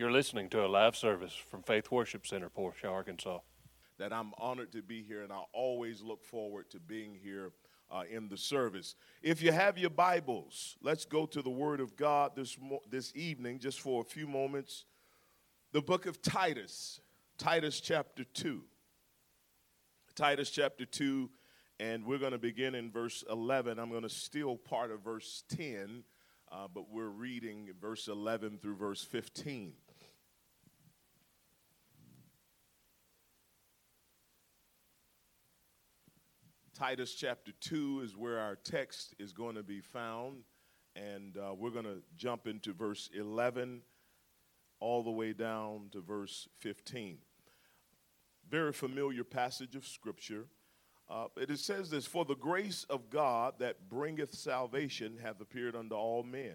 You're listening to a live service from Faith Worship Center, Portia, Arkansas. That I'm honored to be here, and I always look forward to being here uh, in the service. If you have your Bibles, let's go to the Word of God this, mo- this evening, just for a few moments. The book of Titus, Titus chapter 2. Titus chapter 2, and we're going to begin in verse 11. I'm going to steal part of verse 10, uh, but we're reading verse 11 through verse 15. Titus chapter 2 is where our text is going to be found. And uh, we're going to jump into verse 11 all the way down to verse 15. Very familiar passage of Scripture. Uh, it says this For the grace of God that bringeth salvation hath appeared unto all men,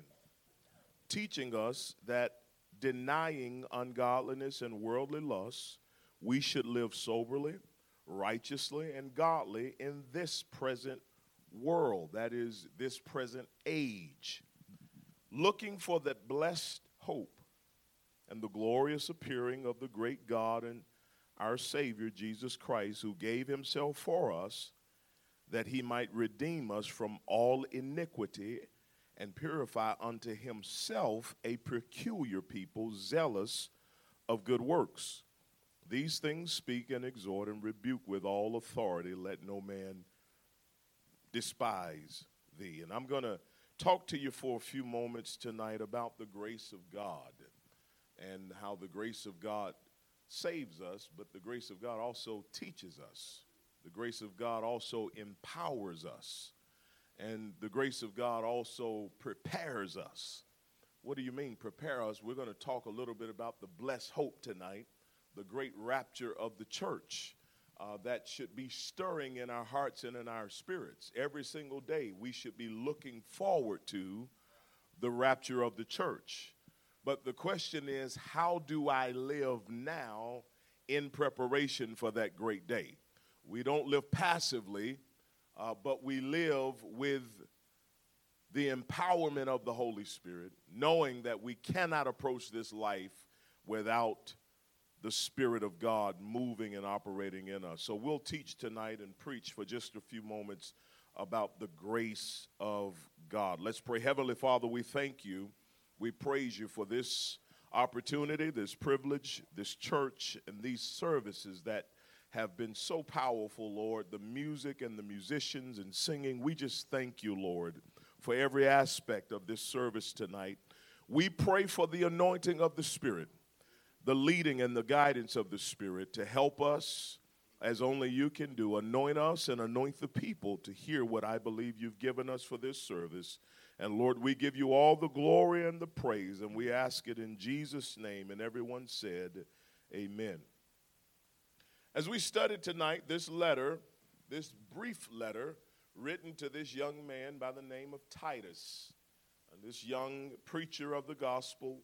teaching us that denying ungodliness and worldly lusts, we should live soberly righteously and godly in this present world, that is, this present age, looking for that blessed hope and the glorious appearing of the great God and our Savior, Jesus Christ, who gave himself for us that he might redeem us from all iniquity and purify unto himself a peculiar people, zealous of good works. These things speak and exhort and rebuke with all authority. Let no man despise thee. And I'm going to talk to you for a few moments tonight about the grace of God and how the grace of God saves us, but the grace of God also teaches us. The grace of God also empowers us. And the grace of God also prepares us. What do you mean, prepare us? We're going to talk a little bit about the blessed hope tonight the great rapture of the church uh, that should be stirring in our hearts and in our spirits. Every single day, we should be looking forward to the rapture of the church. But the question is, how do I live now in preparation for that great day? We don't live passively, uh, but we live with the empowerment of the Holy Spirit, knowing that we cannot approach this life without the Spirit of God moving and operating in us. So we'll teach tonight and preach for just a few moments about the grace of God. Let's pray. Heavenly Father, we thank you. We praise you for this opportunity, this privilege, this church, and these services that have been so powerful, Lord. The music and the musicians and singing, we just thank you, Lord, for every aspect of this service tonight. We pray for the anointing of the Spirit the leading and the guidance of the Spirit to help us as only you can do. Anoint us and anoint the people to hear what I believe you've given us for this service. And Lord, we give you all the glory and the praise, and we ask it in Jesus' name. And everyone said, Amen. As we studied tonight, this letter, this brief letter, written to this young man by the name of Titus, and this young preacher of the gospel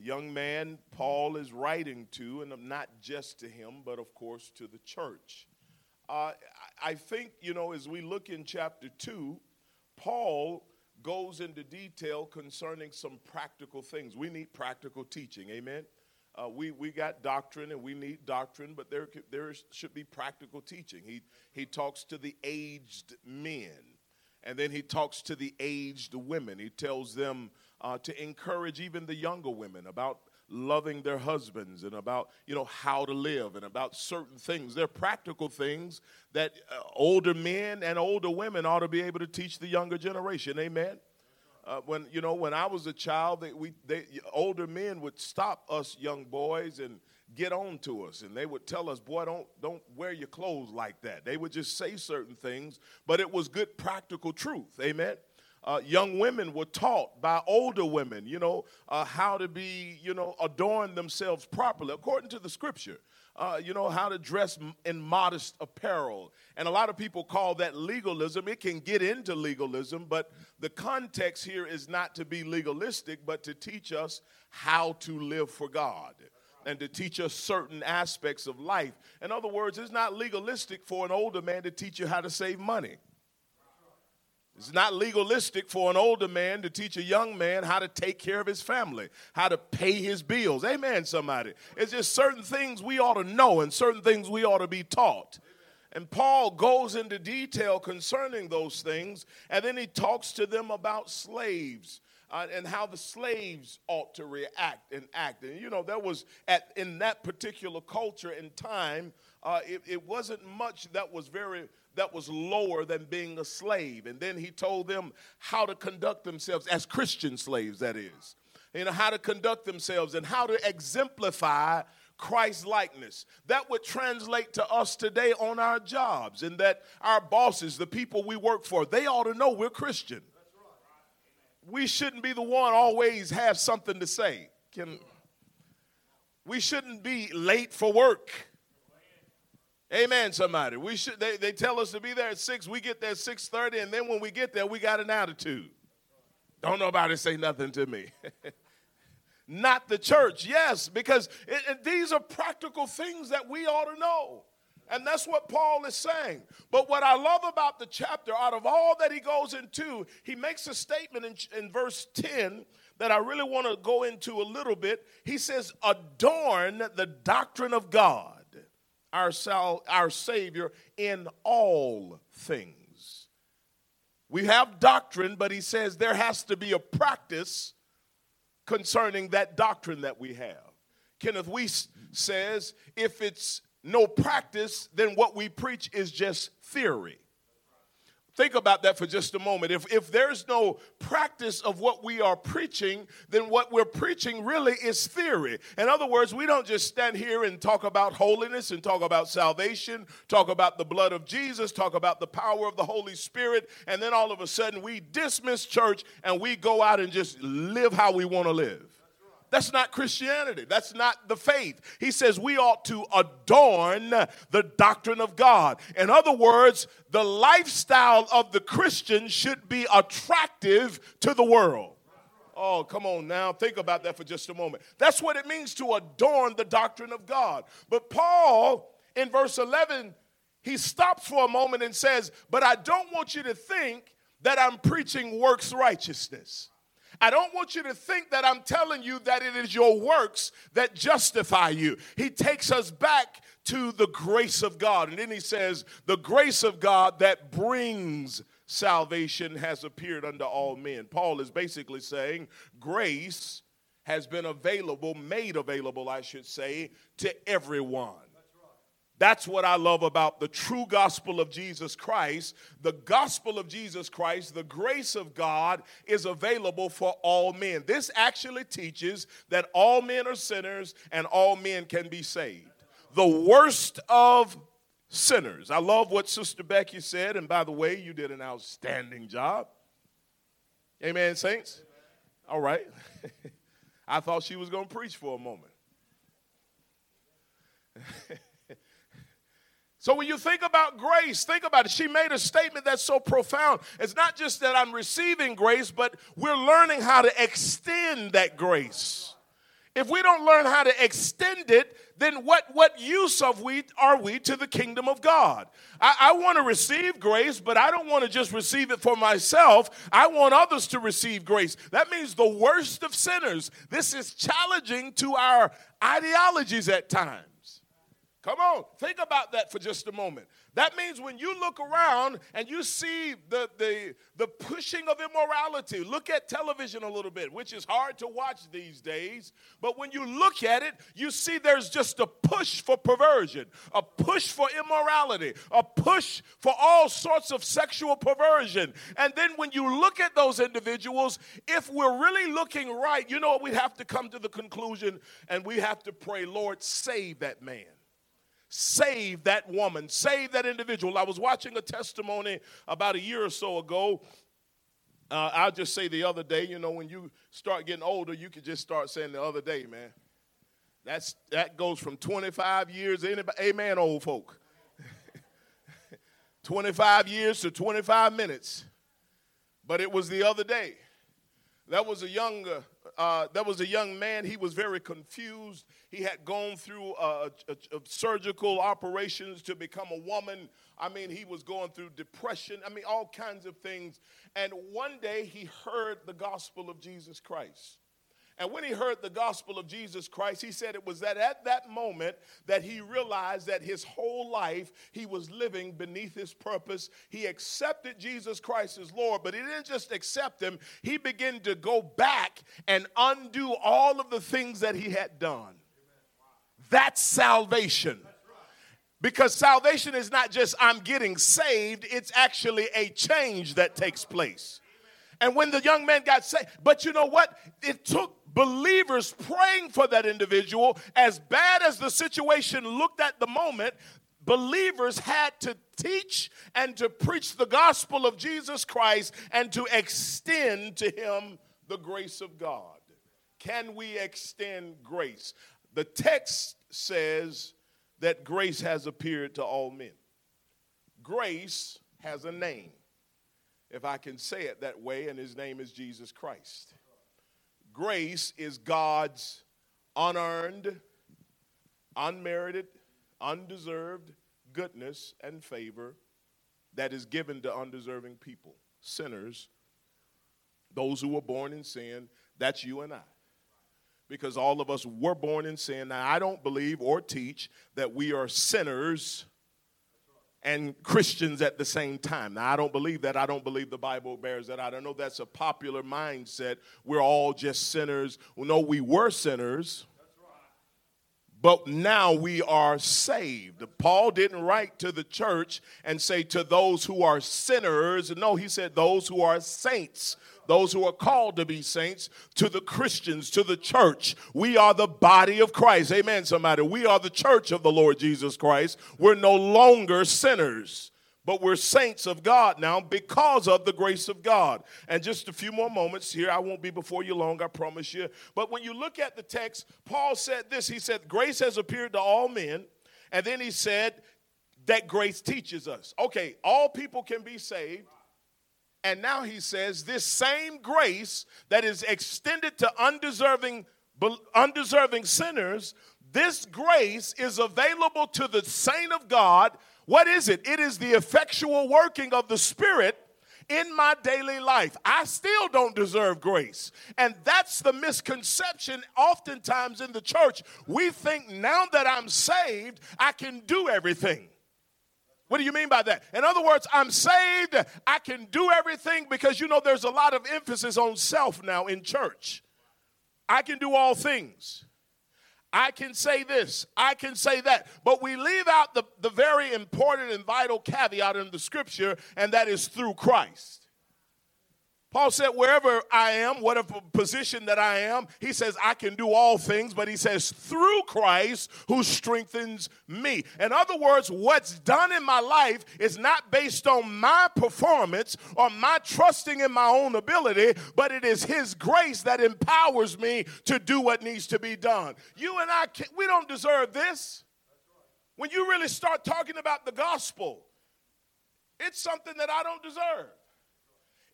young man Paul is writing to, and not just to him, but of course to the church. Uh, I think, you know, as we look in chapter 2, Paul goes into detail concerning some practical things. We need practical teaching, amen? Uh, we, we got doctrine and we need doctrine, but there, there should be practical teaching. He, he talks to the aged men, and then he talks to the aged women. He tells them uh, to encourage even the younger women about loving their husbands and about you know how to live and about certain things. They're practical things that uh, older men and older women ought to be able to teach the younger generation. Amen? Uh, when you know when i was a child they, we they, older men would stop us young boys and get on to us and they would tell us boy don't don't wear your clothes like that. They would just say certain things but it was good practical truth. Amen uh, young women were taught by older women, you know, uh, how to be, you know, adorn themselves properly according to the scripture. Uh, you know, how to dress in modest apparel. And a lot of people call that legalism. It can get into legalism, but the context here is not to be legalistic, but to teach us how to live for God and to teach us certain aspects of life. In other words, it's not legalistic for an older man to teach you how to save money. It's not legalistic for an older man to teach a young man how to take care of his family, how to pay his bills. Amen, somebody. It's just certain things we ought to know and certain things we ought to be taught. And Paul goes into detail concerning those things, and then he talks to them about slaves. Uh, and how the slaves ought to react and act. And you know, there was at in that particular culture and time, uh, it, it wasn't much that was very that was lower than being a slave. And then he told them how to conduct themselves as Christian slaves, that is. You know, how to conduct themselves and how to exemplify Christ likeness. That would translate to us today on our jobs, and that our bosses, the people we work for, they ought to know we're Christian. We shouldn't be the one always have something to say. Can, we shouldn't be late for work. Amen, somebody. We should they, they tell us to be there at 6, we get there at 6:30, and then when we get there, we got an attitude. Don't nobody say nothing to me. Not the church, yes, because it, it, these are practical things that we ought to know. And that's what Paul is saying. But what I love about the chapter, out of all that he goes into, he makes a statement in, in verse 10 that I really want to go into a little bit. He says, Adorn the doctrine of God our, sal- our Savior in all things. We have doctrine, but he says there has to be a practice concerning that doctrine that we have. Kenneth Wuest says if it's no practice, then what we preach is just theory. Think about that for just a moment. If, if there's no practice of what we are preaching, then what we're preaching really is theory. In other words, we don't just stand here and talk about holiness and talk about salvation, talk about the blood of Jesus, talk about the power of the Holy Spirit, and then all of a sudden we dismiss church and we go out and just live how we want to live. That's not Christianity. That's not the faith. He says we ought to adorn the doctrine of God. In other words, the lifestyle of the Christian should be attractive to the world. Oh, come on now. Think about that for just a moment. That's what it means to adorn the doctrine of God. But Paul, in verse 11, he stops for a moment and says, But I don't want you to think that I'm preaching works righteousness. I don't want you to think that I'm telling you that it is your works that justify you. He takes us back to the grace of God. And then he says, The grace of God that brings salvation has appeared unto all men. Paul is basically saying, Grace has been available, made available, I should say, to everyone. That's what I love about the true gospel of Jesus Christ. The gospel of Jesus Christ, the grace of God is available for all men. This actually teaches that all men are sinners and all men can be saved. The worst of sinners. I love what Sister Becky said, and by the way, you did an outstanding job. Amen, saints? All right. I thought she was going to preach for a moment. So when you think about grace, think about it. She made a statement that's so profound. It's not just that I'm receiving grace, but we're learning how to extend that grace. If we don't learn how to extend it, then what, what use of we are we to the kingdom of God? I, I want to receive grace, but I don't want to just receive it for myself. I want others to receive grace. That means the worst of sinners. This is challenging to our ideologies at times. Come on, think about that for just a moment. That means when you look around and you see the, the, the pushing of immorality, look at television a little bit, which is hard to watch these days. But when you look at it, you see there's just a push for perversion, a push for immorality, a push for all sorts of sexual perversion. And then when you look at those individuals, if we're really looking right, you know what? We have to come to the conclusion and we have to pray, Lord, save that man save that woman, save that individual. I was watching a testimony about a year or so ago. Uh, I'll just say the other day, you know, when you start getting older, you can just start saying the other day, man. That's, that goes from 25 years, anybody, amen, old folk. 25 years to 25 minutes. But it was the other day. That was a young, uh, there was a young man. He was very confused. He had gone through uh, surgical operations to become a woman. I mean, he was going through depression. I mean, all kinds of things. And one day he heard the gospel of Jesus Christ. And when he heard the gospel of Jesus Christ, he said it was that at that moment that he realized that his whole life he was living beneath his purpose. He accepted Jesus Christ as Lord, but he didn't just accept him, he began to go back and undo all of the things that he had done. That's salvation. Because salvation is not just I'm getting saved, it's actually a change that takes place. And when the young man got saved, but you know what? It took believers praying for that individual, as bad as the situation looked at the moment, believers had to teach and to preach the gospel of Jesus Christ and to extend to him the grace of God. Can we extend grace? The text says that grace has appeared to all men. Grace has a name, if I can say it that way, and his name is Jesus Christ. Grace is God's unearned, unmerited, undeserved goodness and favor that is given to undeserving people, sinners, those who were born in sin. That's you and I. Because all of us were born in sin. Now, I don't believe or teach that we are sinners and Christians at the same time. Now, I don't believe that. I don't believe the Bible bears that. I know that's a popular mindset. We're all just sinners. Well, no, we were sinners, but now we are saved. Paul didn't write to the church and say to those who are sinners. No, he said those who are saints those who are called to be saints, to the Christians, to the church. We are the body of Christ. Amen, somebody. We are the church of the Lord Jesus Christ. We're no longer sinners but we're saints of God now because of the grace of God. And just a few more moments here, I won't be before you long, I promise you. But when you look at the text, Paul said this He said, Grace has appeared to all men. And then he said that grace teaches us. Okay, all people can be saved, and now he says, this same grace that is extended to undeserving, undeserving sinners, this grace is available to the saint of God. What is it? It is the effectual working of the Spirit in my daily life. I still don't deserve grace. And that's the misconception oftentimes in the church. We think now that I'm saved, I can do everything. What do you mean by that? In other words, I'm saved. I can do everything because you know there's a lot of emphasis on self now in church. I can do all things. I can say this, I can say that. But we leave out the, the very important and vital caveat in the scripture, and that is through Christ. Paul said, wherever I am, whatever position that I am, he says, I can do all things, but he says, through Christ who strengthens me. In other words, what's done in my life is not based on my performance or my trusting in my own ability, but it is his grace that empowers me to do what needs to be done. You and I, we don't deserve this. When you really start talking about the gospel, it's something that I don't deserve.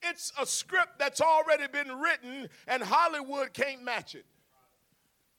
It's a script that's already been written, and Hollywood can't match it.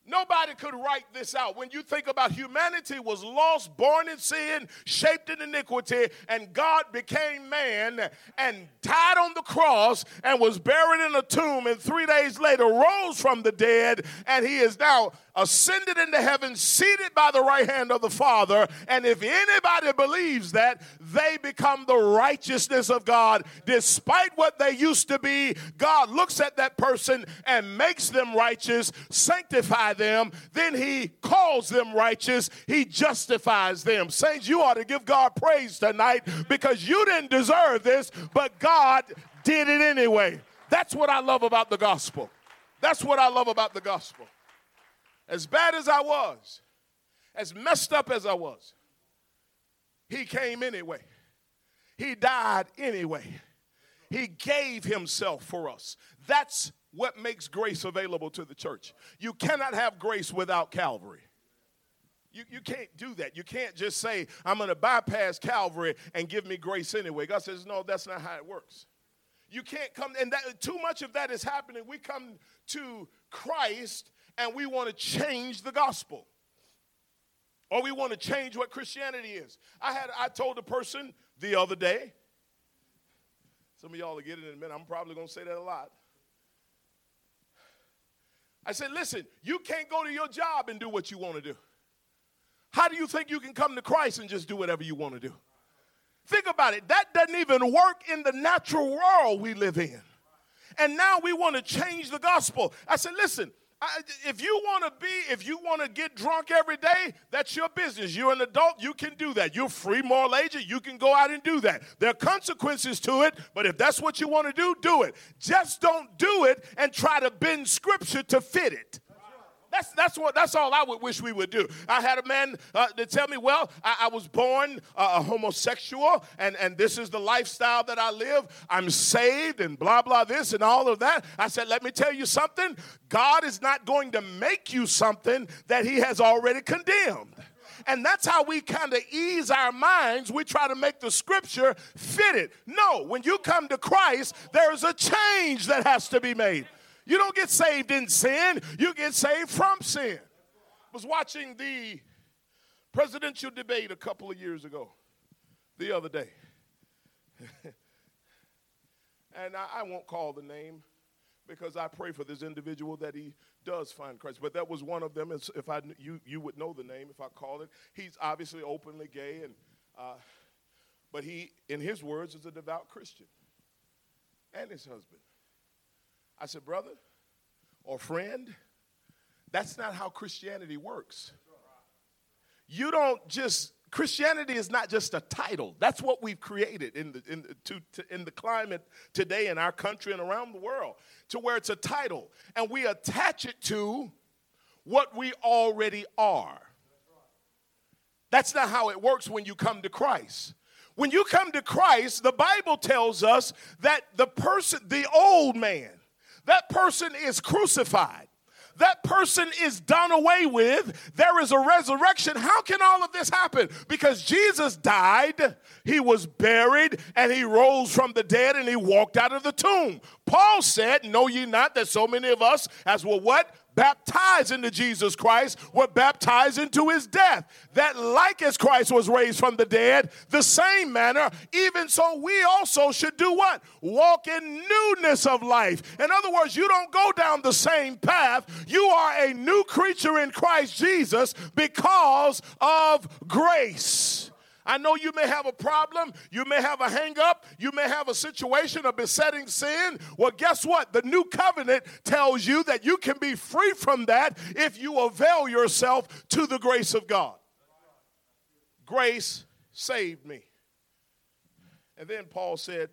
Nobody could write this out. When you think about humanity was lost, born in sin, shaped in iniquity, and God became man and died on the cross and was buried in a tomb, and three days later rose from the dead, and he is now ascended into heaven, seated by the right hand of the Father. And if anybody believes that, they become the righteousness of God. Despite what they used to be, God looks at that person and makes them righteous, sanctify them, then He calls them righteous, He justifies them. Saints, you ought to give God praise tonight because you didn't deserve this, but God did it anyway. That's what I love about the gospel. That's what I love about the gospel. As bad as I was, as messed up as I was, he came anyway. He died anyway. He gave himself for us. That's what makes grace available to the church. You cannot have grace without Calvary. You, you can't do that. You can't just say, I'm going to bypass Calvary and give me grace anyway. God says, no, that's not how it works. You can't come, and that, too much of that is happening. We come to Christ and we want to change the gospel. Or we want to change what Christianity is. I had I told a person the other day, some of y'all will get it in a minute. I'm probably going to say that a lot. I said, listen, you can't go to your job and do what you want to do. How do you think you can come to Christ and just do whatever you want to do? Think about it. That doesn't even work in the natural world we live in. And now we want to change the gospel. I said, listen, I, if you want to be, if you want to get drunk every day, that's your business. You're an adult, you can do that. You're free moral agent, you can go out and do that. There are consequences to it, but if that's what you want to do, do it. Just don't do it and try to bend scripture to fit it. That's, that's, what, that's all I would wish we would do. I had a man uh, to tell me, well, I, I was born uh, a homosexual, and, and this is the lifestyle that I live. I'm saved, and blah, blah, this and all of that. I said, let me tell you something. God is not going to make you something that He has already condemned. And that's how we kind of ease our minds. We try to make the scripture fit it. No, when you come to Christ, there's a change that has to be made. You don't get saved in sin, you get saved from sin. I was watching the presidential debate a couple of years ago, the other day. and I, I, won't call the name because I pray for this individual that he does find Christ. But that was one of them. If I you you would know the name if I called it. He's obviously openly gay, and uh, but he, in his words, is a devout Christian, and his husband. I said, brother or friend, that's not how Christianity works. You don't just Christianity is not just a title. That's what we've created in the, in, the, to, to, in the climate today in our country and around the world, to where it's a title. And we attach it to what we already are. That's not how it works when you come to Christ. When you come to Christ, the Bible tells us that the person, the old man, that person is crucified. That person is done away with. There is a resurrection. How can all of this happen? Because Jesus died, he was buried, and he rose from the dead and he walked out of the tomb. Paul said, Know ye not that so many of us as were what? baptized into Jesus Christ were baptized into his death. That, like as Christ was raised from the dead, the same manner, even so we also should do what? Walk in newness of life. In other words, you don't go down the same path. You are a new creature in Christ Jesus because of grace. I know you may have a problem, you may have a hang up, you may have a situation of besetting sin. Well, guess what? The new covenant tells you that you can be free from that if you avail yourself to the grace of God. Grace saved me. And then Paul said,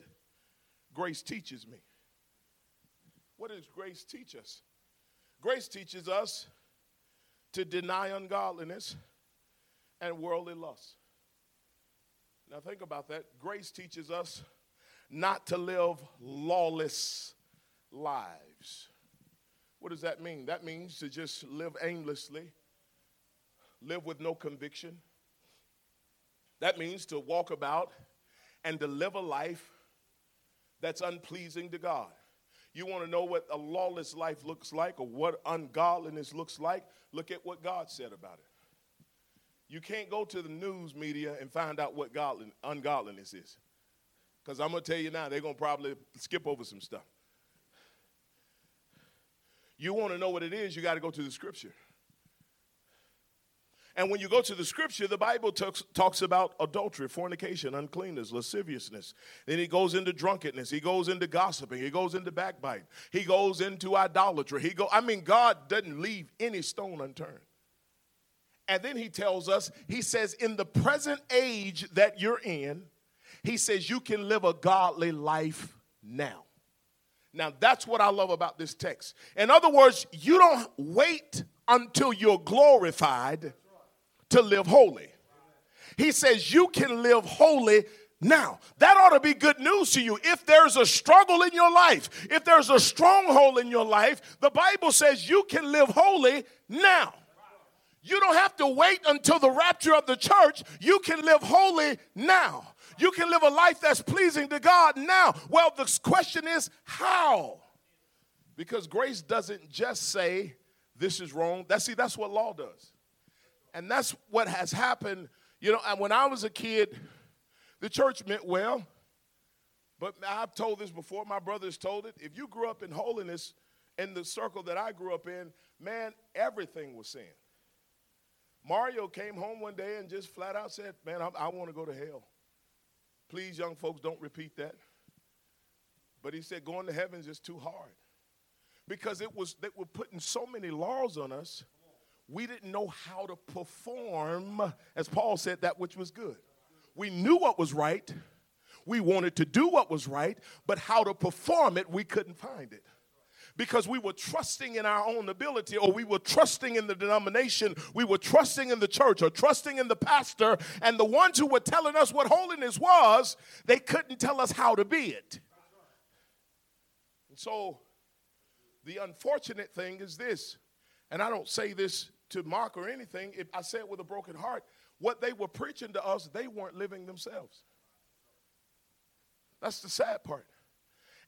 Grace teaches me. What does grace teach us? Grace teaches us to deny ungodliness and worldly lust. Now, think about that. Grace teaches us not to live lawless lives. What does that mean? That means to just live aimlessly, live with no conviction. That means to walk about and to live a life that's unpleasing to God. You want to know what a lawless life looks like or what ungodliness looks like? Look at what God said about it. You can't go to the news media and find out what godly, ungodliness is. Because I'm going to tell you now, they're going to probably skip over some stuff. You want to know what it is, you got to go to the scripture. And when you go to the scripture, the Bible talks, talks about adultery, fornication, uncleanness, lasciviousness. Then he goes into drunkenness. He goes into gossiping. He goes into backbite. He goes into idolatry. He go. I mean, God doesn't leave any stone unturned. And then he tells us, he says, in the present age that you're in, he says you can live a godly life now. Now, that's what I love about this text. In other words, you don't wait until you're glorified to live holy. He says you can live holy now. That ought to be good news to you. If there's a struggle in your life, if there's a stronghold in your life, the Bible says you can live holy now. You don't have to wait until the rapture of the church. You can live holy now. You can live a life that's pleasing to God now. Well, the question is how? Because grace doesn't just say this is wrong. That's see, that's what law does. And that's what has happened. You know, and when I was a kid, the church meant well. But I've told this before, my brothers told it. If you grew up in holiness in the circle that I grew up in, man, everything was sin. Mario came home one day and just flat out said, Man, I, I want to go to hell. Please, young folks, don't repeat that. But he said, Going to heaven is just too hard. Because it was, they were putting so many laws on us, we didn't know how to perform, as Paul said, that which was good. We knew what was right, we wanted to do what was right, but how to perform it, we couldn't find it because we were trusting in our own ability or we were trusting in the denomination, we were trusting in the church or trusting in the pastor, and the ones who were telling us what holiness was, they couldn't tell us how to be it. And so the unfortunate thing is this, and I don't say this to mock or anything, if I say it with a broken heart, what they were preaching to us, they weren't living themselves. That's the sad part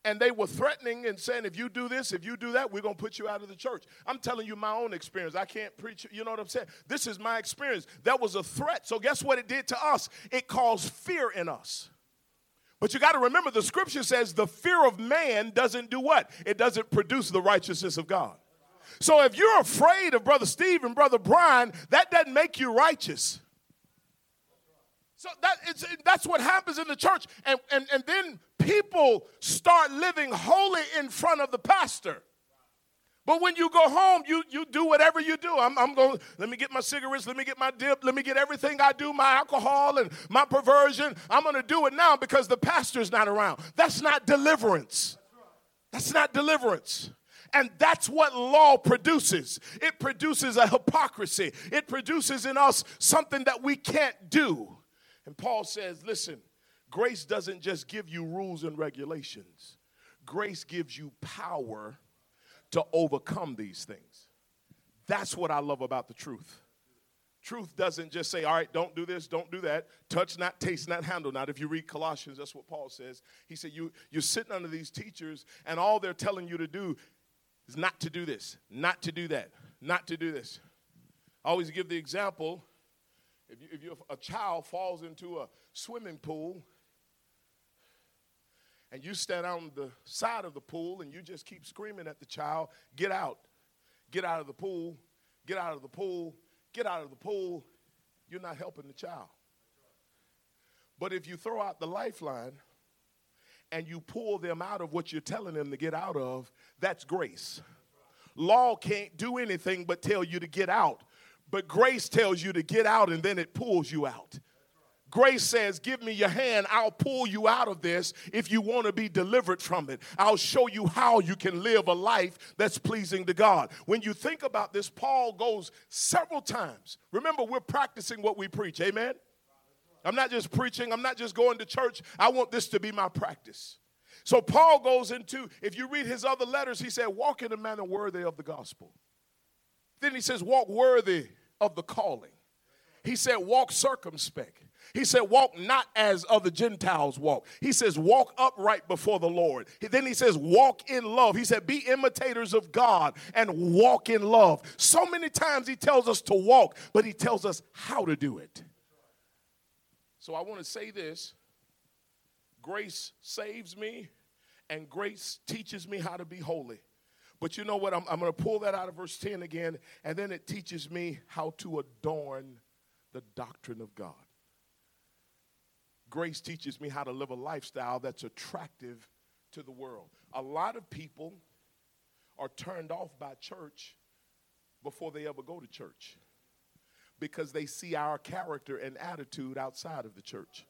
and they were threatening and saying, if you do this, if you do that, we're going to put you out of the church. I'm telling you my own experience. I can't preach, you know what I'm saying? This is my experience. That was a threat. So, guess what it did to us? It caused fear in us. But you got to remember the scripture says the fear of man doesn't do what? It doesn't produce the righteousness of God. So, if you're afraid of Brother Steve and Brother Brian, that doesn't make you righteous. So that, it's, that's what happens in the church. And, and, and then people start living holy in front of the pastor. But when you go home, you, you do whatever you do. I'm, I'm going, let me get my cigarettes, let me get my dip, let me get everything I do, my alcohol and my perversion. I'm going to do it now because the pastor's not around. That's not deliverance. That's not deliverance. And that's what law produces. It produces a hypocrisy. It produces in us something that we can't do. And Paul says, listen, grace doesn't just give you rules and regulations, grace gives you power to overcome these things. That's what I love about the truth. Truth doesn't just say, all right, don't do this, don't do that, touch not, taste not, handle not. If you read Colossians, that's what Paul says. He said, you, You're sitting under these teachers, and all they're telling you to do is not to do this, not to do that, not to do this. I always give the example if, you, if you, a child falls into a swimming pool and you stand on the side of the pool and you just keep screaming at the child, get out, get out of the pool, get out of the pool, get out of the pool, you're not helping the child. But if you throw out the lifeline and you pull them out of what you're telling them to get out of, that's grace. Law can't do anything but tell you to get out. But grace tells you to get out and then it pulls you out. Grace says, Give me your hand. I'll pull you out of this if you want to be delivered from it. I'll show you how you can live a life that's pleasing to God. When you think about this, Paul goes several times. Remember, we're practicing what we preach. Amen? I'm not just preaching, I'm not just going to church. I want this to be my practice. So Paul goes into, if you read his other letters, he said, Walk in a manner worthy of the gospel. Then he says, Walk worthy of the calling. He said, walk circumspect. He said, walk not as other Gentiles walk. He says, walk upright before the Lord. Then he says, walk in love. He said, be imitators of God and walk in love. So many times he tells us to walk, but he tells us how to do it. So I want to say this grace saves me, and grace teaches me how to be holy. But you know what? I'm, I'm going to pull that out of verse 10 again, and then it teaches me how to adorn the doctrine of God. Grace teaches me how to live a lifestyle that's attractive to the world. A lot of people are turned off by church before they ever go to church because they see our character and attitude outside of the church.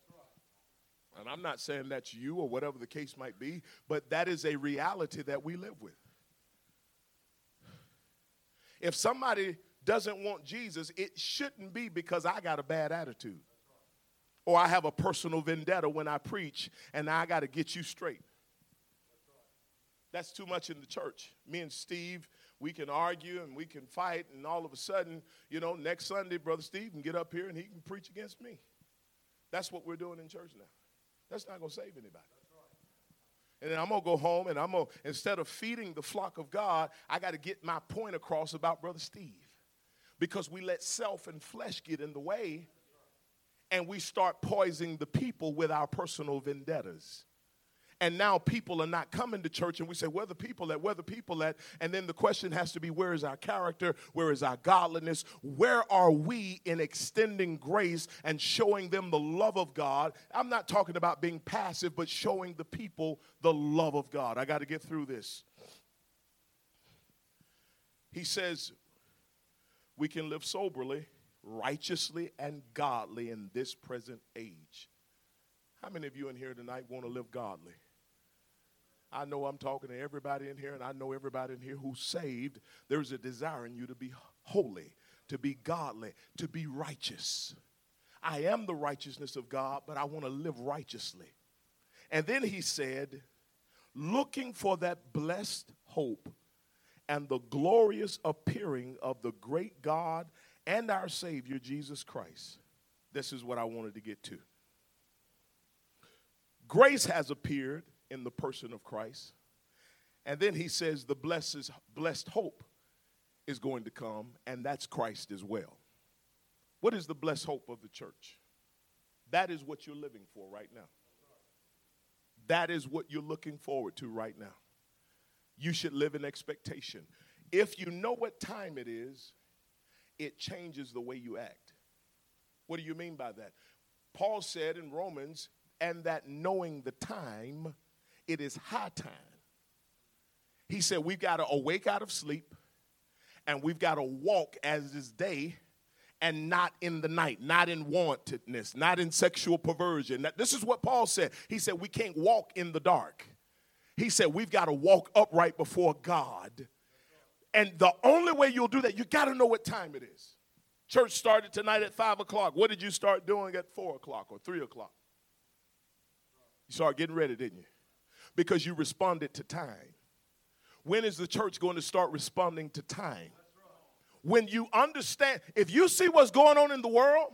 And I'm not saying that's you or whatever the case might be, but that is a reality that we live with. If somebody doesn't want Jesus, it shouldn't be because I got a bad attitude or I have a personal vendetta when I preach and I got to get you straight. That's too much in the church. Me and Steve, we can argue and we can fight, and all of a sudden, you know, next Sunday, Brother Steve can get up here and he can preach against me. That's what we're doing in church now. That's not going to save anybody. And then I'm to go home and I'm to, instead of feeding the flock of God, I got to get my point across about Brother Steve. Because we let self and flesh get in the way and we start poisoning the people with our personal vendettas. And now people are not coming to church, and we say, Where the people at? Where the people at? And then the question has to be, Where is our character? Where is our godliness? Where are we in extending grace and showing them the love of God? I'm not talking about being passive, but showing the people the love of God. I got to get through this. He says, We can live soberly, righteously, and godly in this present age. How many of you in here tonight want to live godly? I know I'm talking to everybody in here, and I know everybody in here who's saved. There's a desire in you to be holy, to be godly, to be righteous. I am the righteousness of God, but I want to live righteously. And then he said, looking for that blessed hope and the glorious appearing of the great God and our Savior, Jesus Christ. This is what I wanted to get to. Grace has appeared in the person of Christ. And then he says the blessed, blessed hope is going to come, and that's Christ as well. What is the blessed hope of the church? That is what you're living for right now. That is what you're looking forward to right now. You should live in expectation. If you know what time it is, it changes the way you act. What do you mean by that? Paul said in Romans, and that knowing the time, it is high time. He said, We've got to awake out of sleep and we've got to walk as is day and not in the night, not in wantedness, not in sexual perversion. This is what Paul said. He said, We can't walk in the dark. He said, We've got to walk upright before God. And the only way you'll do that, you got to know what time it is. Church started tonight at 5 o'clock. What did you start doing at 4 o'clock or 3 o'clock? You started getting ready, didn't you? Because you responded to time. When is the church going to start responding to time? When you understand, if you see what's going on in the world,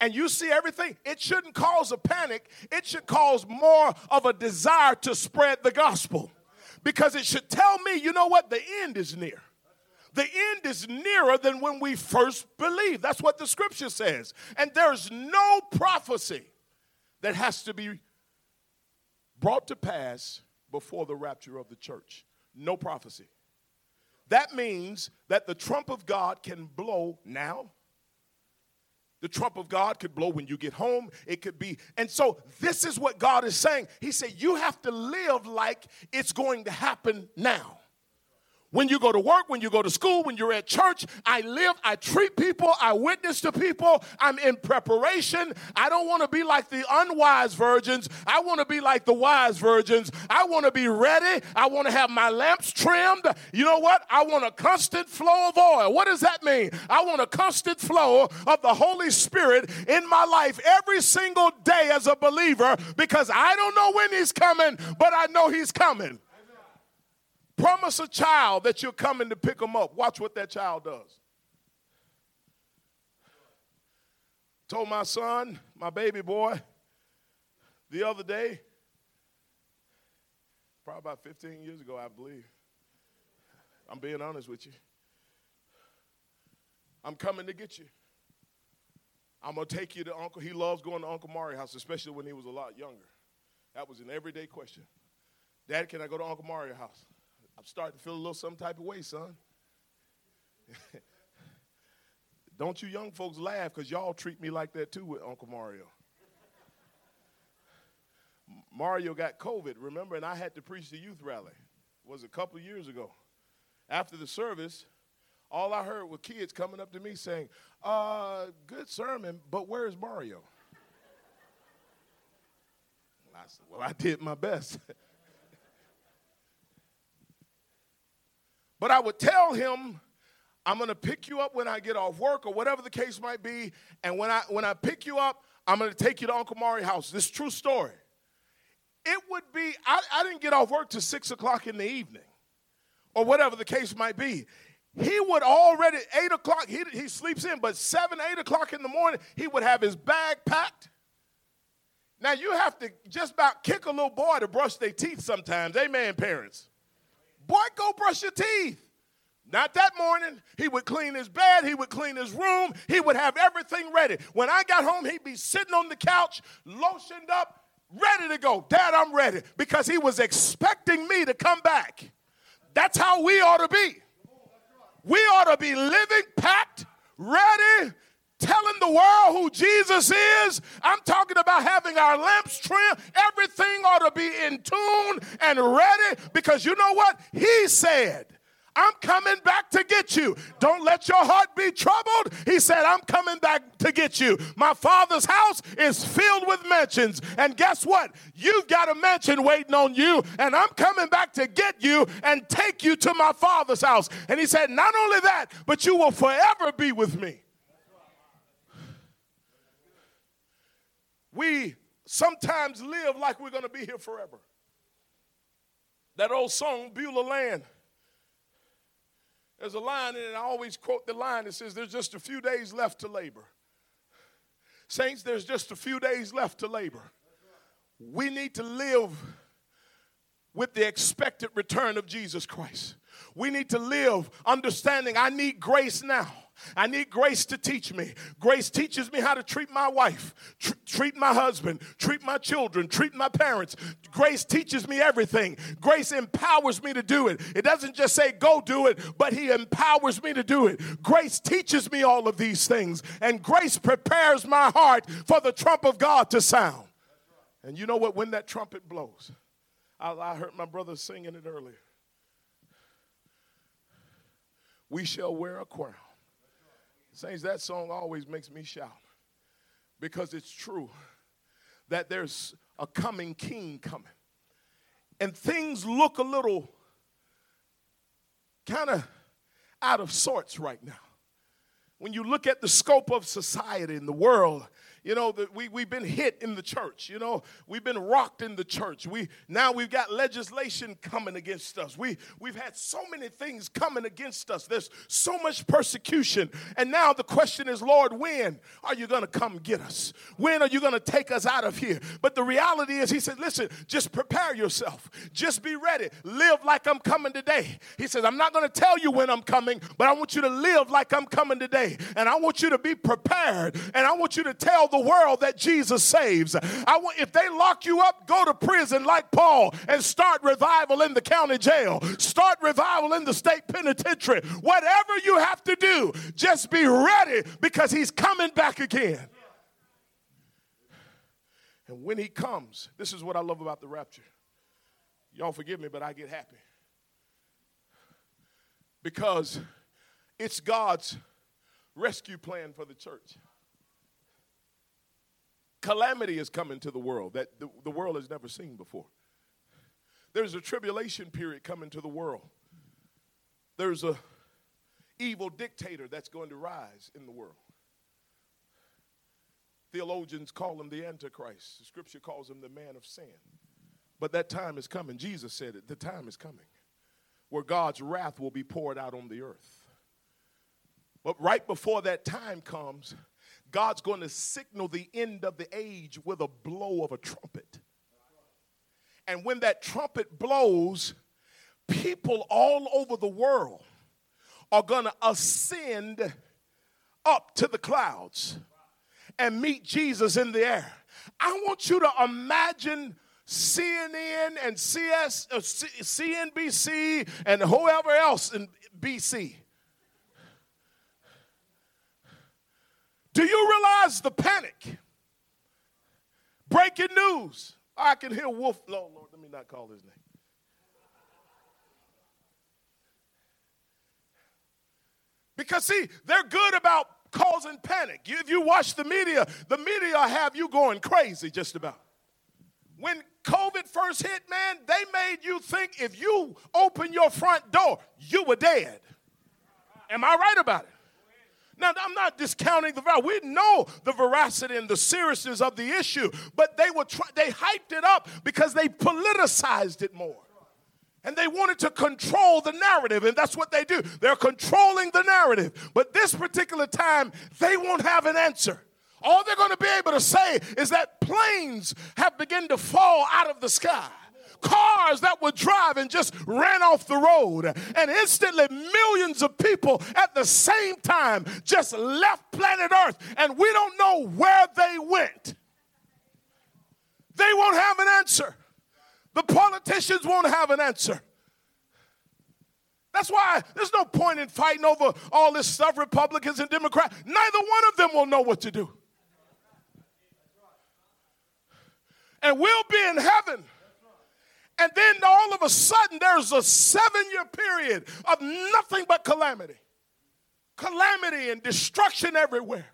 and you see everything, it shouldn't cause a panic. It should cause more of a desire to spread the gospel. Because it should tell me, you know what? The end is near. The end is nearer than when we first believed. That's what the scripture says. And there's no prophecy that has to be brought to pass before the rapture of the church. No prophecy. That means that the trump of God can blow now. The trump of God could blow when you get home. It could be. And so, this is what God is saying. He said, You have to live like it's going to happen now. When you go to work, when you go to school, when you're at church, I live, I treat people, I witness to people, I'm in preparation. I don't want to be like the unwise virgins. I want to be like the wise virgins. I want to be ready. I want to have my lamps trimmed. You know what? I want a constant flow of oil. What does that mean? I want a constant flow of the Holy Spirit in my life every single day as a believer because I don't know when He's coming, but I know He's coming. Promise a child that you're coming to pick them up. Watch what that child does. Told my son, my baby boy, the other day, probably about 15 years ago, I believe. I'm being honest with you. I'm coming to get you. I'm going to take you to Uncle. He loves going to Uncle Mario's house, especially when he was a lot younger. That was an everyday question. Dad, can I go to Uncle Mario's house? I'm starting to feel a little some type of way, son. Don't you young folks laugh because y'all treat me like that too with Uncle Mario. Mario got COVID, remember, and I had to preach the youth rally. It was a couple years ago. After the service, all I heard were kids coming up to me saying, uh, good sermon, but where's Mario? I said, well, I did my best. But I would tell him, I'm going to pick you up when I get off work or whatever the case might be. And when I, when I pick you up, I'm going to take you to Uncle Mario's house. This true story. It would be, I, I didn't get off work till six o'clock in the evening or whatever the case might be. He would already, eight o'clock, he, he sleeps in, but seven, eight o'clock in the morning, he would have his bag packed Now you have to just about kick a little boy to brush their teeth sometimes. Amen, parents. Boy, go brush your teeth. Not that morning. He would clean his bed, he would clean his room, he would have everything ready. When I got home, he'd be sitting on the couch, lotioned up, ready to go. Dad, I'm ready. Because he was expecting me to come back. That's how we ought to be. We ought to be living, packed, ready, telling the world who Jesus is. I'm talking about having our lamps trimmed. Everything ought to be in tune and ready because you know what? He said, I'm coming back to get you. Don't let your heart be troubled. He said, I'm coming back to get you. My father's house is filled with mansions. And guess what? You've got a mansion waiting on you. And I'm coming back to get you and take you to my father's house. And he said, Not only that, but you will forever be with me. We sometimes live like we're going to be here forever. That old song, Beulah Land there's a line in it, I always quote the line that says, There's just a few days left to labor. Saints, there's just a few days left to labor. We need to live with the expected return of Jesus Christ. We need to live understanding I need grace now. I need grace to teach me. Grace teaches me how to treat my wife, tr- treat my husband, treat my children, treat my parents. Grace teaches me everything. Grace empowers me to do it. It doesn't just say go do it, but He empowers me to do it. Grace teaches me all of these things, and grace prepares my heart for the trump of God to sound. And you know what? When that trumpet blows, I, I heard my brother singing it earlier. We shall wear a crown Saints, that song always makes me shout because it's true that there's a coming king coming. And things look a little kind of out of sorts right now. When you look at the scope of society and the world you know, that we, we've been hit in the church. You know, we've been rocked in the church. We now we've got legislation coming against us. We we've had so many things coming against us. There's so much persecution. And now the question is, Lord, when are you gonna come get us? When are you gonna take us out of here? But the reality is, he said, listen, just prepare yourself. Just be ready. Live like I'm coming today. He says, I'm not gonna tell you when I'm coming, but I want you to live like I'm coming today. And I want you to be prepared. And I want you to tell the world that Jesus saves. I want, if they lock you up, go to prison like Paul and start revival in the county jail. Start revival in the state penitentiary. Whatever you have to do, just be ready because he's coming back again. And when he comes, this is what I love about the rapture. Y'all forgive me, but I get happy. Because it's God's rescue plan for the church calamity is coming to the world that the, the world has never seen before. There's a tribulation period coming to the world. There's a evil dictator that's going to rise in the world. Theologians call him the Antichrist. The scripture calls him the man of sin. But that time is coming. Jesus said it. The time is coming where God's wrath will be poured out on the earth. But right before that time comes, God's going to signal the end of the age with a blow of a trumpet. And when that trumpet blows, people all over the world are going to ascend up to the clouds and meet Jesus in the air. I want you to imagine CNN and CS, uh, CNBC and whoever else in BC Do you realize the panic? Breaking news. I can hear Wolf. No, Lord, let me not call his name. Because, see, they're good about causing panic. If you watch the media, the media have you going crazy just about. When COVID first hit, man, they made you think if you open your front door, you were dead. Am I right about it? Now, I'm not discounting the value. We know the veracity and the seriousness of the issue, but they were try- they hyped it up because they politicized it more. And they wanted to control the narrative, and that's what they do. They're controlling the narrative. But this particular time, they won't have an answer. All they're going to be able to say is that planes have begun to fall out of the sky. Cars that were driving just ran off the road, and instantly millions of people at the same time just left planet Earth, and we don't know where they went. They won't have an answer. The politicians won't have an answer. That's why there's no point in fighting over all this stuff, Republicans and Democrats. Neither one of them will know what to do. And we'll be in heaven. And then all of a sudden, there's a seven year period of nothing but calamity. Calamity and destruction everywhere.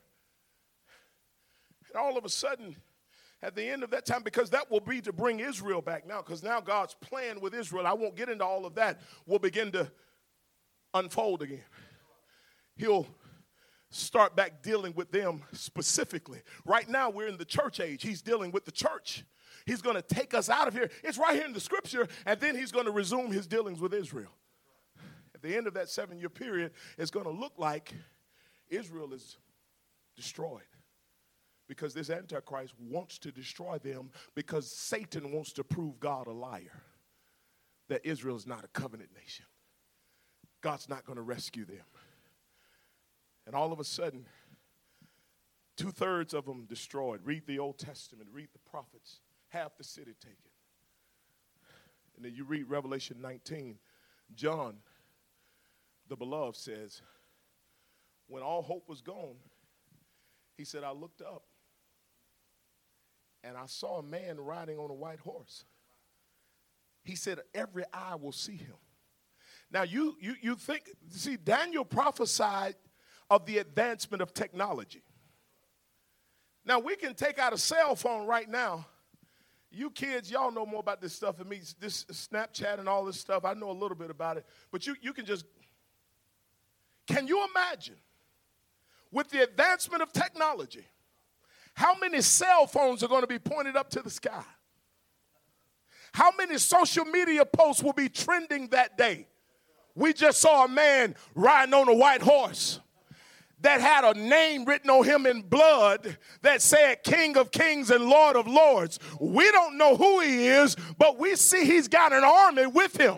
And all of a sudden, at the end of that time, because that will be to bring Israel back now, because now God's plan with Israel, I won't get into all of that, will begin to unfold again. He'll start back dealing with them specifically. Right now, we're in the church age. He's dealing with the church. He's going to take us out of here. It's right here in the scripture, and then he's going to resume his dealings with Israel. At the end of that seven year period, it's going to look like Israel is destroyed because this Antichrist wants to destroy them because Satan wants to prove God a liar, that Israel is not a covenant nation. God's not going to rescue them. And all of a sudden, two thirds of them destroyed. Read the Old Testament, read the prophets, half the city taken. And then you read Revelation 19, John, the beloved, says, When all hope was gone, he said, I looked up and I saw a man riding on a white horse. He said, Every eye will see him. Now, you, you, you think, see, Daniel prophesied of the advancement of technology. Now, we can take out a cell phone right now. You kids, y'all know more about this stuff than me. This Snapchat and all this stuff, I know a little bit about it. But you, you can just, can you imagine with the advancement of technology, how many cell phones are going to be pointed up to the sky? How many social media posts will be trending that day? We just saw a man riding on a white horse that had a name written on him in blood that said King of Kings and Lord of Lords. We don't know who he is, but we see he's got an army with him.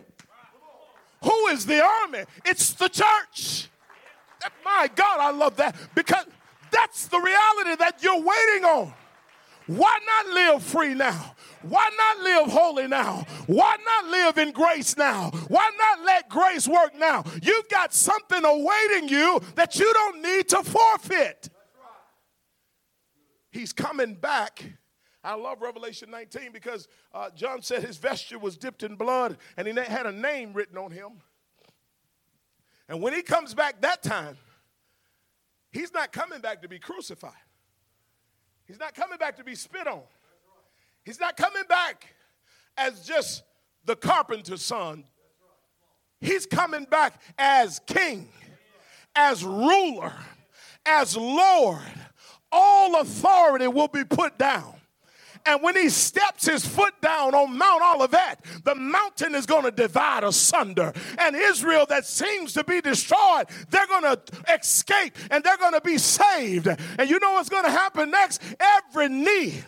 Who is the army? It's the church. My God, I love that because that's the reality that you're waiting on. Why not live free now? Why not live holy now? Why not live in grace now? Why not let grace work now? You've got something awaiting you that you don't need to forfeit. He's coming back. I love Revelation 19 because uh, John said his vesture was dipped in blood and he had a name written on him. And when he comes back that time, he's not coming back to be crucified. He's not coming back to be spit on. He's not coming back as just the carpenter's son. He's coming back as king, as ruler, as Lord. All authority will be put down. And when he steps his foot down on Mount Olivet, the mountain is going to divide asunder. And Israel, that seems to be destroyed, they're going to escape and they're going to be saved. And you know what's going to happen next? Every knee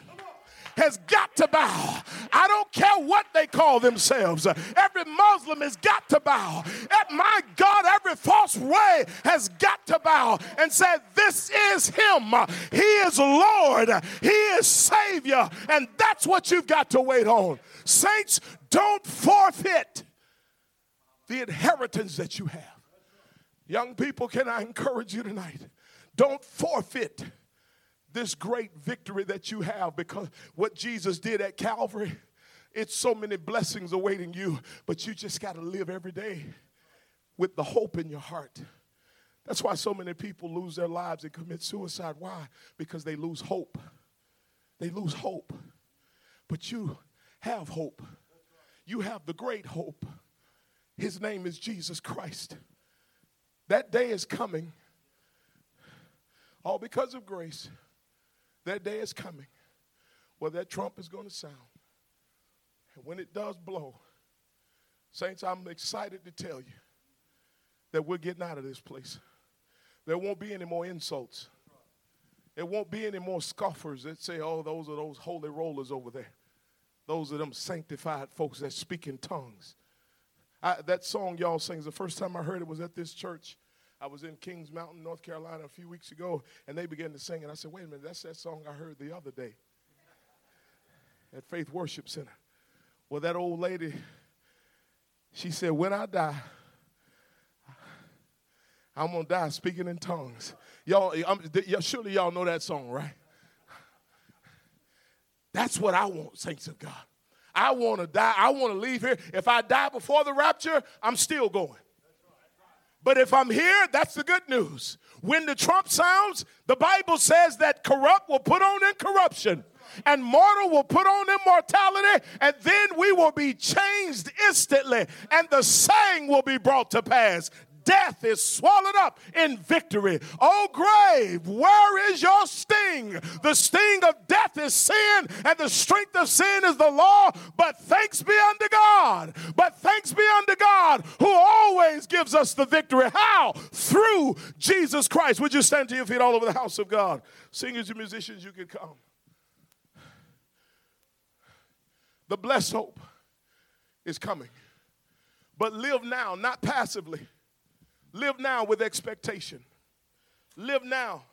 has got to bow. I don't care what they call themselves. Every Muslim has got to bow. At my God, every false way has got to bow and say, This is Him. He is Lord. He is Savior. And that's what you've got to wait on. Saints, don't forfeit the inheritance that you have. Young people, can I encourage you tonight? Don't forfeit this great victory that you have because what Jesus did at Calvary, it's so many blessings awaiting you, but you just got to live every day with the hope in your heart. That's why so many people lose their lives and commit suicide. Why? Because they lose hope. They lose hope. But you have hope. You have the great hope. His name is Jesus Christ. That day is coming, all because of grace. That day is coming where that trump is going to sound. And when it does blow, Saints, I'm excited to tell you that we're getting out of this place. There won't be any more insults There won't be any more scoffers that say, oh, those are those holy rollers over there. Those are them sanctified folks that speak in tongues. I, that song y'all sings, the first time I heard it was at this church. I was in Kings Mountain, North Carolina a few weeks ago, and they began to sing, and I said, wait a minute, that's that song I heard the other day at Faith Worship Center. Well, that old lady, she said, when I die, I'm gonna die speaking in tongues. Y'all, I'm, surely y'all know that song, right? That's what I want, saints of God. I want to die. I want to leave here. If I die before the rapture, I'm still going. But if I'm here, that's the good news. When the trump sounds, the Bible says that corrupt will put on incorruption and mortal will put on immortality, and then we will be changed instantly, and the saying will be brought to pass death is swallowed up in victory. Oh, grave, where is your sting? The sting of death is sin, and the strength of sin is the law. But thanks be unto God. But thanks be unto God who always gives us the victory. How? Through Jesus Christ. Would you stand to your feet all over the house of God? Singers and musicians, you can come. The blessed hope is coming. But live now, not passively. Live now with expectation. Live now.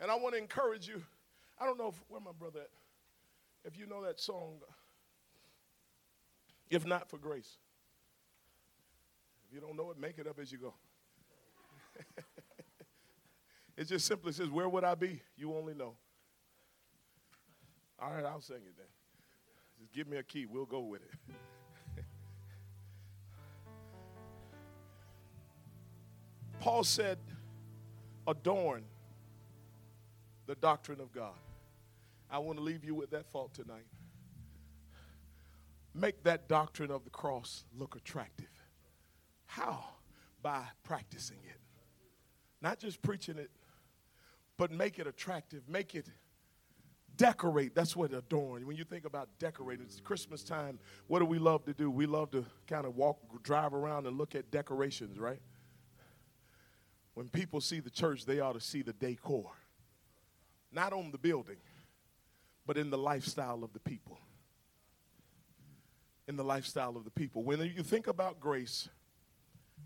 And I want to encourage you. I don't know if, where my brother at. If you know that song, if not for grace. If you don't know it, make it up as you go. it just simply says, Where would I be? You only know. All right, I'll sing it then. Just give me a key, we'll go with it. Paul said, adorn the doctrine of God. I want to leave you with that thought tonight. Make that doctrine of the cross look attractive. How? By practicing it. Not just preaching it, but make it attractive. Make it decorate. That's what adorn. When you think about decorating, it's Christmas time. What do we love to do? We love to kind of walk, drive around and look at decorations, right? When people see the church, they ought to see the decor. Not on the building, but in the lifestyle of the people. In the lifestyle of the people. When you think about grace,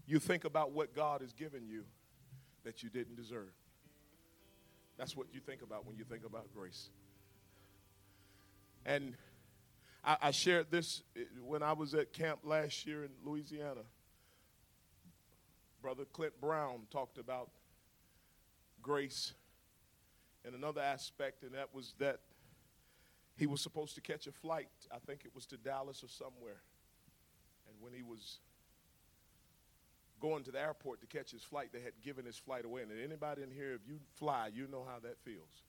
you think about what God has given you that you didn't deserve. That's what you think about when you think about grace. And I, I shared this eh, when I was at camp last year in Louisiana. Brother Clint Brown talked about grace in another aspect, and that was that he was supposed to catch a flight. I think it was to Dallas or somewhere. And when he was going to the airport to catch his flight, they had given his flight away. And anybody in here, if you fly, you know how that feels.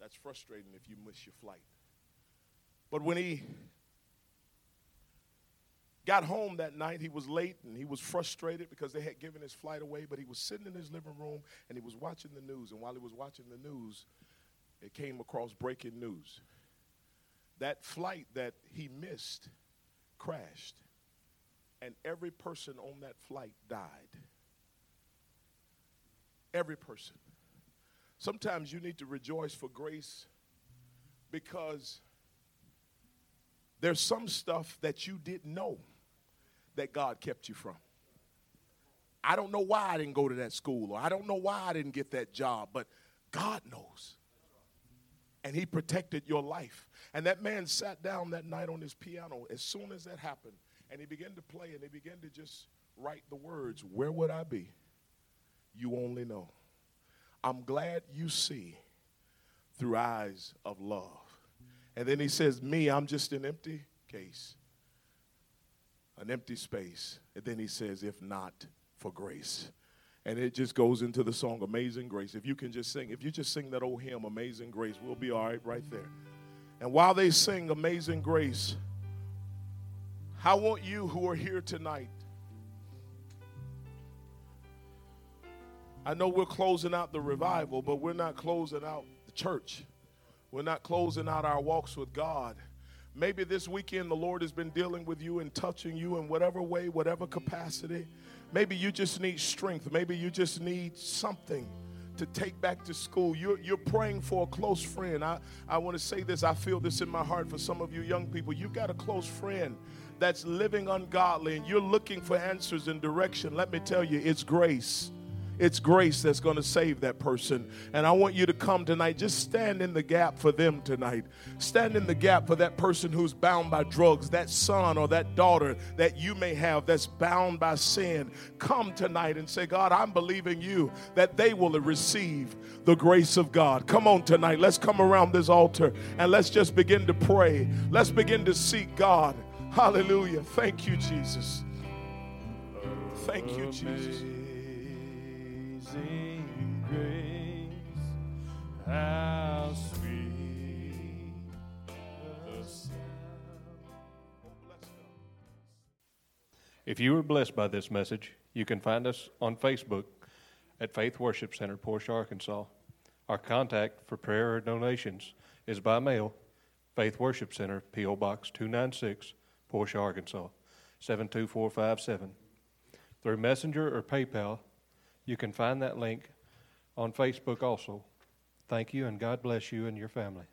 That's frustrating if you miss your flight. But when he got home that night. He was late and he was frustrated because they had given his flight away, but he was sitting in his living room and he was watching the news. And while he was watching the news, it came across breaking news. That flight that he missed crashed, and every person on that flight died. Every person. Sometimes you need to rejoice for grace because there's some stuff that you didn't know that God kept you from. I don't know why I didn't go to that school, or I don't know why I didn't get that job, but God knows. And He protected your life. And that man sat down that night on his piano as soon as that happened, and he began to play and he began to just write the words, Where would I be? You only know. I'm glad you see through eyes of love. And then he says, Me, I'm just an empty case an empty space. And then he says, if not for grace. And it just goes into the song Amazing Grace. If you can just sing, if you just sing that old hymn, Amazing Grace, we'll be all right right there. And while they sing Amazing Grace, I want you who are here tonight. I know we're closing out the revival, but we're not closing out the church. We're not closing out our walks with God. Maybe this weekend the Lord has been dealing with you and touching you in whatever way, whatever capacity. Maybe you just need strength. Maybe you just need something to take back to school. You're, you're praying for a close friend. I, I want to say this. I feel this in my heart for some of you young people. You've got a close friend that's living ungodly and you're looking for answers and direction. Let me tell you, it's grace. It's grace that's going to save that person. And I want you to come tonight. Just stand in the gap for them tonight. Stand in the gap for that person who's bound by drugs, that son or that daughter that you may have that's bound by sin. Come tonight and say, God, I'm believing you that they will receive the grace of God. Come on tonight. Let's come around this altar and let's just begin to pray. Let's begin to seek God. Hallelujah. Thank you, Jesus. Thank you, Jesus If you were blessed by this message, you can find us on Facebook at Faith Worship Center, Portia, Arkansas. Our contact for prayer or donations is by mail, Faith Worship Center, P.O. Box 296, Portia, Arkansas 72457. Through Messenger or PayPal, you can find that link on Facebook also. Thank you, and God bless you and your family.